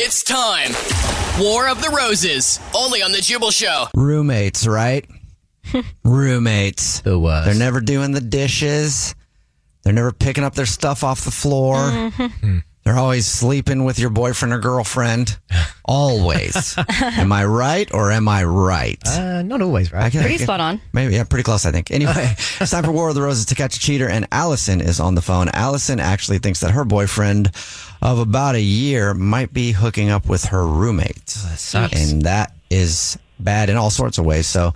It's time. War of the Roses, only on The Jubal Show. Roommates, right? Roommates. The worst. They're never doing the dishes. They're never picking up their stuff off the floor. Mm-hmm. They're always sleeping with your boyfriend or girlfriend. Always. am I right or am I right? Uh, not always, right? I can- I Pretty can- spot on. Maybe, yeah, pretty close, I think. Anyway, it's time for War of the Roses to catch a cheater, and Allison is on the phone. Allison actually thinks that her boyfriend of about a year might be hooking up with her roommate. sucks. And that is bad in all sorts of ways. So,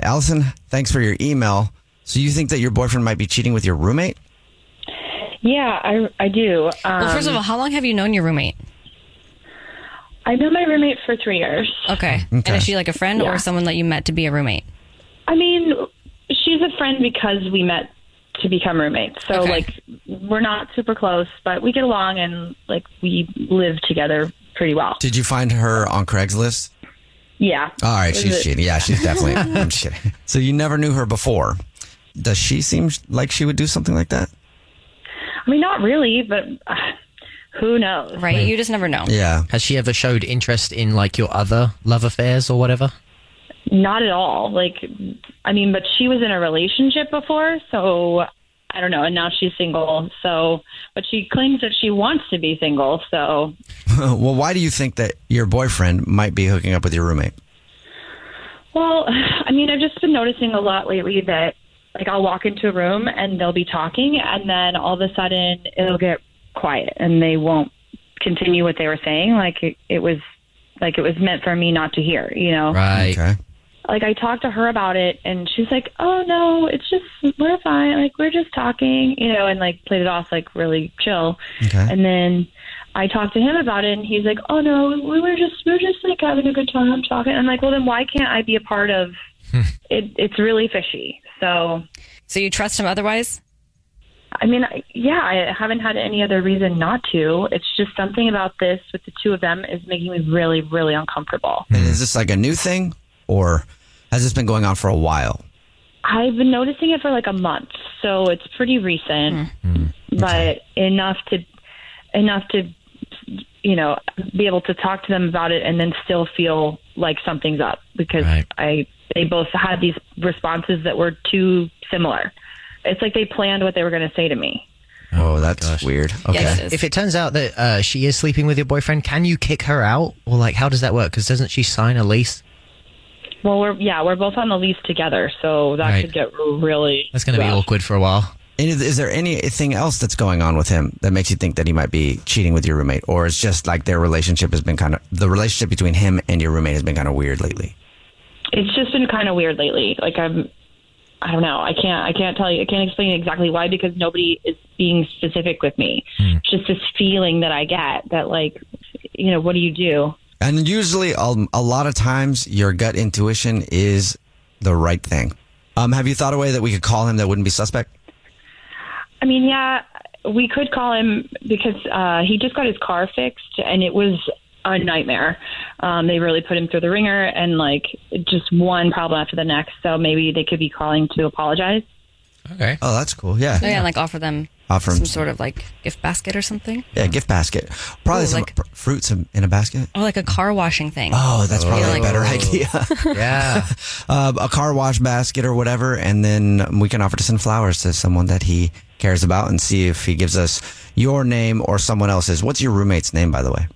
Allison, thanks for your email. So, you think that your boyfriend might be cheating with your roommate? Yeah, I, I do. Um, Well, first of all, how long have you known your roommate? I've known my roommate for three years. Okay. And is she like a friend Yeah. or someone that you met to be a roommate? I mean, she's a friend because we met to become roommates. So, Okay. like, we're not super close, but we get along and, like, we live together pretty well. Did you find her on Craigslist? Yeah. All right, she's it- cheating. Yeah, she's definitely. I'm just kidding. So, you never knew her before. Does she seem like she would do something like that? I mean, not really, but uh, who knows? Right? You just never know. Yeah. Has she ever showed interest in like your other love affairs or whatever? Not at all. Like, I mean, but she was in a relationship before, so I don't know. And now she's single. So, but she claims that she wants to be single. So, well, why do you think that your boyfriend might be hooking up with your roommate? well, I mean, I've just been noticing a lot lately that, like, I'll walk into a room and they'll be talking, and then all of a sudden it'll get quiet and they won't continue what they were saying. Like, it, it was. Like it was meant for me not to hear, you know. Right. Okay. like I talked to her about it and she's like, "Oh no, it's just we're fine. Like we're just talking, you know," and like played it off like really chill. Okay. And then I talked to him about it and he's like, "Oh no, we were just we were just like having a good time talking." I'm like, "Well, then why can't I be a part of hmm. it it's really fishy." So, So you trust him otherwise? I mean, yeah, I haven't had any other reason not to. It's just something about this with the two of them is making me really really uncomfortable. And is this like a new thing, or has this been going on for a while? I've been noticing it for like a month, so it's pretty recent, hmm. Hmm. but enough to enough to you know be able to talk to them about it and then still feel like something's up because Right. I they both had these responses that were too similar. It's like they planned what they were going to say to me. Oh, that's gosh. weird. Okay. Yes, it is. If it turns out that uh, she is sleeping with your boyfriend, can you kick her out? Or like, how does that work? Because doesn't she sign a lease? Well, we're yeah, we're both on the lease together, so that Right. could get really That's going to be rough. awkward for a while. And is, is there anything else that's going on with him that makes you think that he might be cheating with your roommate, or it's just like their relationship has been kind of the relationship between him and your roommate has been kind of weird lately? It's just been kind of weird lately. Like I'm, I don't know. I can't. I can't tell you. I can't explain exactly why because nobody is being specific with me. It's just this feeling that I get that like, you know, what do you do? And usually, um, a lot of times, your gut intuition is the right thing. Um, have you thought a way that we could call him that wouldn't be suspect? I mean, yeah, we could call him because uh, he just got his car fixed, and it was a nightmare. Um, they really put him through the wringer, and like just one problem after the next. So maybe they could be calling to apologize. Okay. Oh, that's cool. Yeah. Oh, yeah, like offer them Offer 'em some some- sort of like gift basket or something. Yeah, gift basket. Probably Ooh, some like- pr- fruits in in a basket. Or like a car washing thing. Oh, that's probably Yeah, a better idea. yeah. uh, a car wash basket or whatever, and then we can offer to send flowers to someone that he cares about and see if he gives us your name or someone else's. What's your roommate's name, by the way?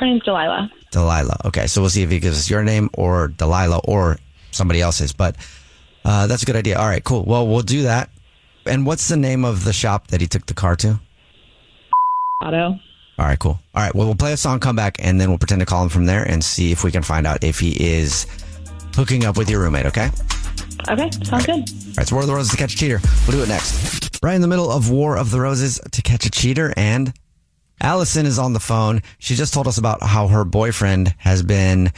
Her name's Delilah. Delilah. Okay, so we'll see if he gives us your name or Delilah or somebody else's. But uh, that's a good idea. All right, cool. Well, we'll do that. And what's the name of the shop that he took the car to? Auto. All right, cool. All right, well, we'll play a song, come back, and then we'll pretend to call him from there and see if we can find out if he is hooking up with your roommate, okay? Okay, sounds good. All right, it's War of the Roses to catch a cheater. We'll do it next. Right in the middle of War of the Roses to catch a cheater, and Allison is on the phone. She just told us about how her boyfriend has been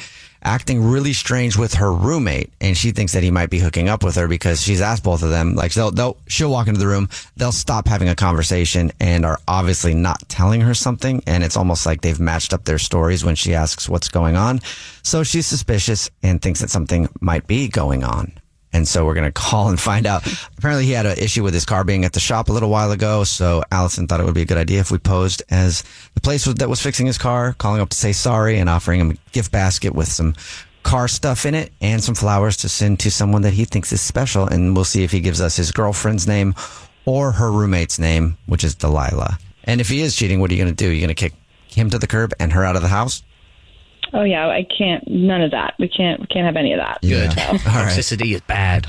acting really strange with her roommate, and she thinks that he might be hooking up with her because she's asked both of them. Like they'll, they'll she'll walk into the room, they'll stop having a conversation, and are obviously not telling her something, and it's almost like they've matched up their stories when she asks what's going on. So she's suspicious and thinks that something might be going on. And so we're going to call and find out. Apparently, he had an issue with his car being at the shop a little while ago. So Allison thought it would be a good idea if we posed as the place that was fixing his car, calling up to say sorry and offering him a gift basket with some car stuff in it and some flowers to send to someone that he thinks is special. And we'll see if he gives us his girlfriend's name or her roommate's name, which is Delilah. And if he is cheating, what are you going to do? You're going to kick him to the curb and her out of the house? Oh yeah, I can't. None of that. We can't. We can't have any of that. Good. So. Toxicity is bad.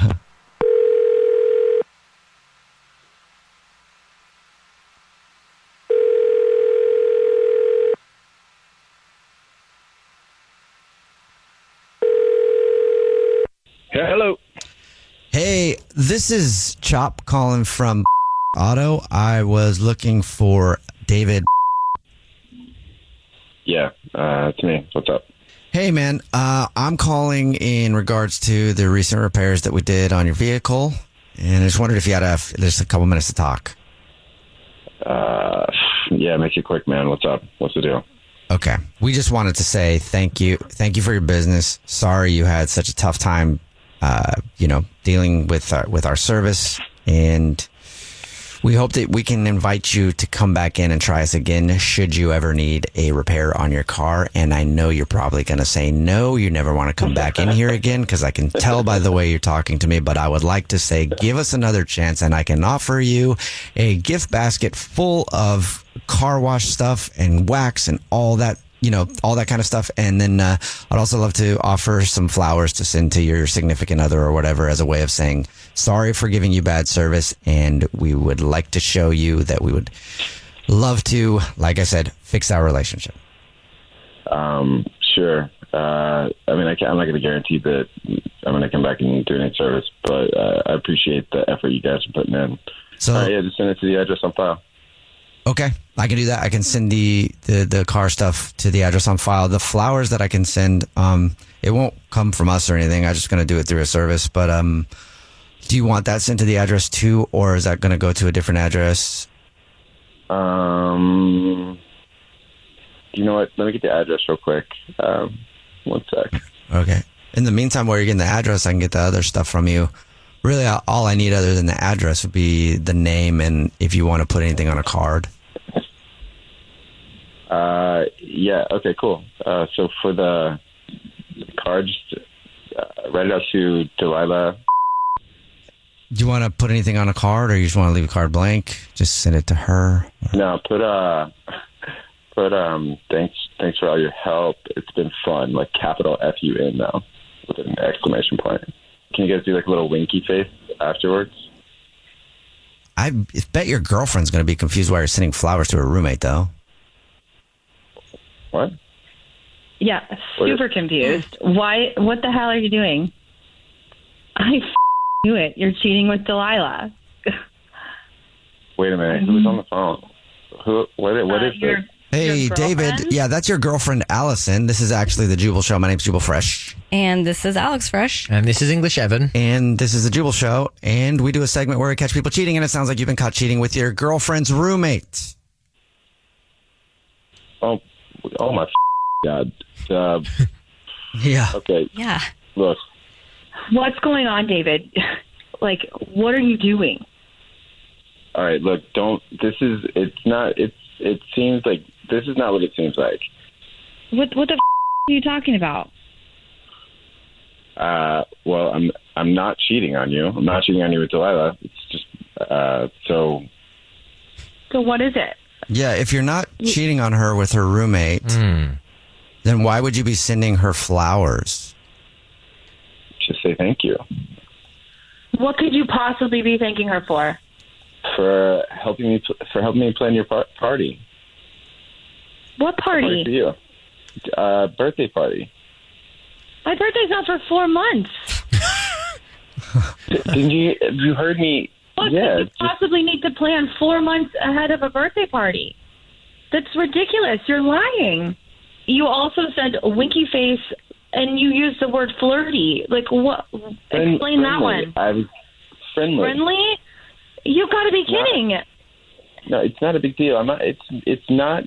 Hello. Hey, this is Chop calling from Auto. I was looking for David. Yeah, uh, it's me. What's up? Hey, man. Uh, I'm calling in regards to the recent repairs that we did on your vehicle. And I just wondered if you had a, just a couple minutes to talk. Uh, yeah, make it quick, man. What's up? What's the deal? Okay. We just wanted to say thank you. Thank you for your business. Sorry you had such a tough time, uh, you know, dealing with our, with our service. And we hope that we can invite you to come back in and try us again should you ever need a repair on your car. And I know you're probably going to say no, you never want to come back in here again because I can tell by the way you're talking to me. But I would like to say give us another chance and I can offer you a gift basket full of car wash stuff and wax and all that you know, all that kind of stuff. And then uh, I'd also love to offer some flowers to send to your significant other or whatever as a way of saying sorry for giving you bad service. And we would like to show you that we would love to, like I said, fix our relationship. Um, sure. Uh, I mean, I I'm not going to guarantee that I'm going to come back and do any service, but uh, I appreciate the effort you guys are putting in. So, yeah, just send it to the address on file. Okay, I can do that. I can send the, the, the car stuff to the address on file. The flowers that I can send, um, it won't come from us or anything. I'm just going to do it through a service. But um, do you want that sent to the address too, or is that going to go to a different address? Um, you know what? Let me get the address real quick. Um, one sec. Okay. In the meantime, while you're getting the address, I can get the other stuff from you. Really, all I need other than the address would be the name and if you want to put anything on a card. Uh, yeah. Okay. Cool. Uh, so for the card, just uh, write it out to Delilah. Do you want to put anything on a card, or you just want to leave a card blank? Just send it to her. No, put uh, put um, thanks, thanks for all your help. It's been fun. Like capital F U N though, with an exclamation point. Can you guys do like a little winky face afterwards? I bet your girlfriend's going to be confused why you're sending flowers to her roommate, though. What? Yeah, super confused. Why? What the hell are you doing? I f- knew it. You're cheating with Delilah. Wait a minute. Who's on the phone? Who? What? What Uh, is your- this? Hey, David. Yeah, that's your girlfriend, Allison. This is actually the Jubal Show. My name's Jubal Fresh. And this is Alex Fresh. And this is English Evan. And this is the Jubal Show. And we do a segment where we catch people cheating, and it sounds like you've been caught cheating with your girlfriend's roommate. Oh, oh my god. Uh, yeah. Okay. Yeah. Look, What's going on, David? Like, what are you doing? all right. Look, don't. This is. It's not. It's. It seems like this is not what it seems like. What what the f- are you talking about? Uh, well, I'm. I'm not cheating on you. I'm not cheating on you with Delilah. It's just. Uh, so So what is it? Yeah, if you're not cheating on her with her roommate, then why would you be sending her flowers? just say thank you What could you possibly be thanking her for? for helping me. For helping me plan your par- party. What Party for party? you. Uh, birthday party. My birthday's not for four months. Didn't you? You heard me. What yeah. could you possibly need to plan four months ahead of a birthday party? That's ridiculous. You're lying. You also said winky face, and you used the word flirty. Like what? Friend- Explain that one. I was friendly. Friendly? You've got to be Not- kidding. No, it's not a big deal. I'm not. It's. It's not.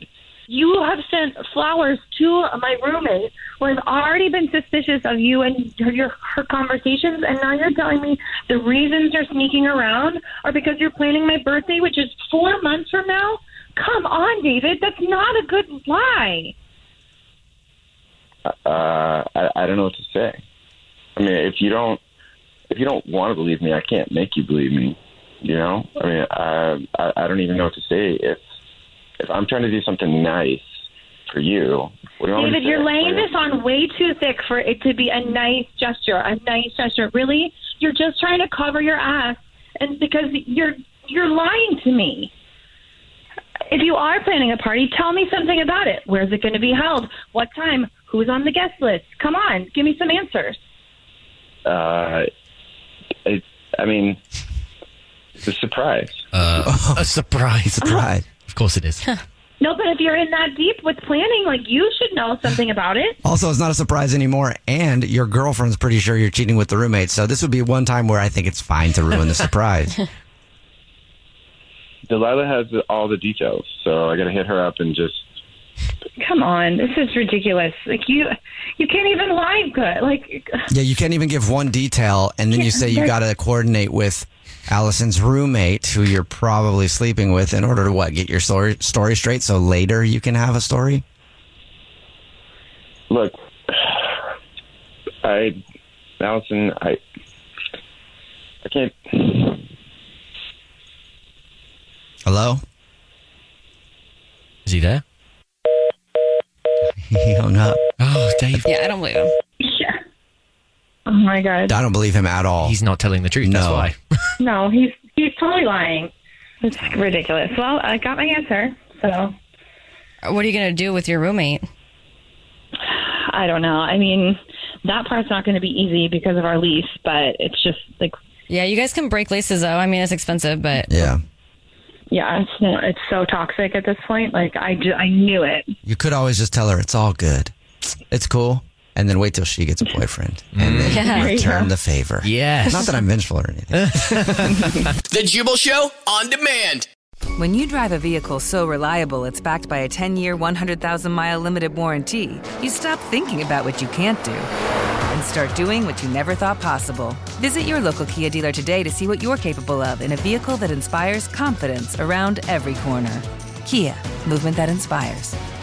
You have sent flowers to my roommate who has already been suspicious of you and your, her conversations, and now you're telling me the reasons you're sneaking around are because you're planning my birthday, which is four months from now. Come on, David, that's not a good lie. Uh, I, I don't know what to say. I mean, if you don't, if you don't want to believe me, I can't make you believe me. You know, I mean, uh, I, I don't even know what to say. If if I'm trying to do something nice for you, what do you want me David, to you're say? laying Like, this on way too thick for it to be a nice gesture. A nice gesture, really? You're just trying to cover your ass, and because you're you're lying to me. If you are planning a party, tell me something about it. Where's it going to be held? What time? Who's on the guest list? Come on, give me some answers. Uh, it, I mean, it's a surprise. Uh, a surprise. Surprise. Of course it is. No, but if you're in that deep with planning, like you should know something about it. Also, it's not a surprise anymore, and your girlfriend's pretty sure you're cheating with the roommate. So this would be one time where I think it's fine to ruin the surprise. Delilah has all the details, so I got to hit her up and just. Come on, this is ridiculous. Like you, you can't even lie good. Like yeah, you can't even give one detail, and then you say you got to coordinate with Allison's roommate, who you're probably sleeping with, in order to what get your story story straight, so later you can have a story. Look, I, Allison, I, I can't. Hello. Is he there? he hung up. Oh, Dave. Yeah, I don't believe him. Yeah. Oh my god. I don't believe him at all. He's not telling the truth. That's No. why. No, he's he's totally lying. It's ridiculous. Well, I got my answer, so uh, What are you going to do with your roommate? I don't know. I mean, that part's not going to be easy because of our lease, but it's just like Yeah, you guys can break laces though. I mean, it's expensive, but Yeah. yeah, it's it's so toxic at this point. Like I ju- I knew it. You could always just tell her it's all good. It's cool. And then wait till she gets a boyfriend. And then Yeah. Return the favor. Yes. Not that I'm vengeful or anything. The Jubal Show on demand. When you drive a vehicle so reliable it's backed by a 10 year, 100,000 mile limited warranty, you stop thinking about what you can't do and start doing what you never thought possible. Visit your local Kia dealer today to see what you're capable of in a vehicle that inspires confidence around every corner. Kia, movement that inspires.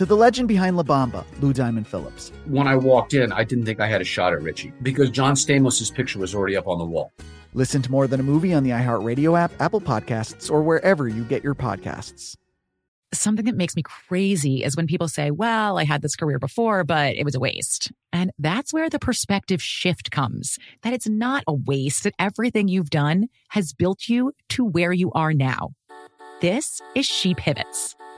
To the legend behind La Bamba, Lou Diamond Phillips. When I walked in, I didn't think I had a shot at Richie because John Stamos' picture was already up on the wall. Listen to More Than a Movie on the iHeartRadio app, Apple Podcasts, or wherever you get your podcasts. Something that makes me crazy is when people say, well, I had this career before, but it was a waste. And that's where the perspective shift comes that it's not a waste, that everything you've done has built you to where you are now. This is She Pivots,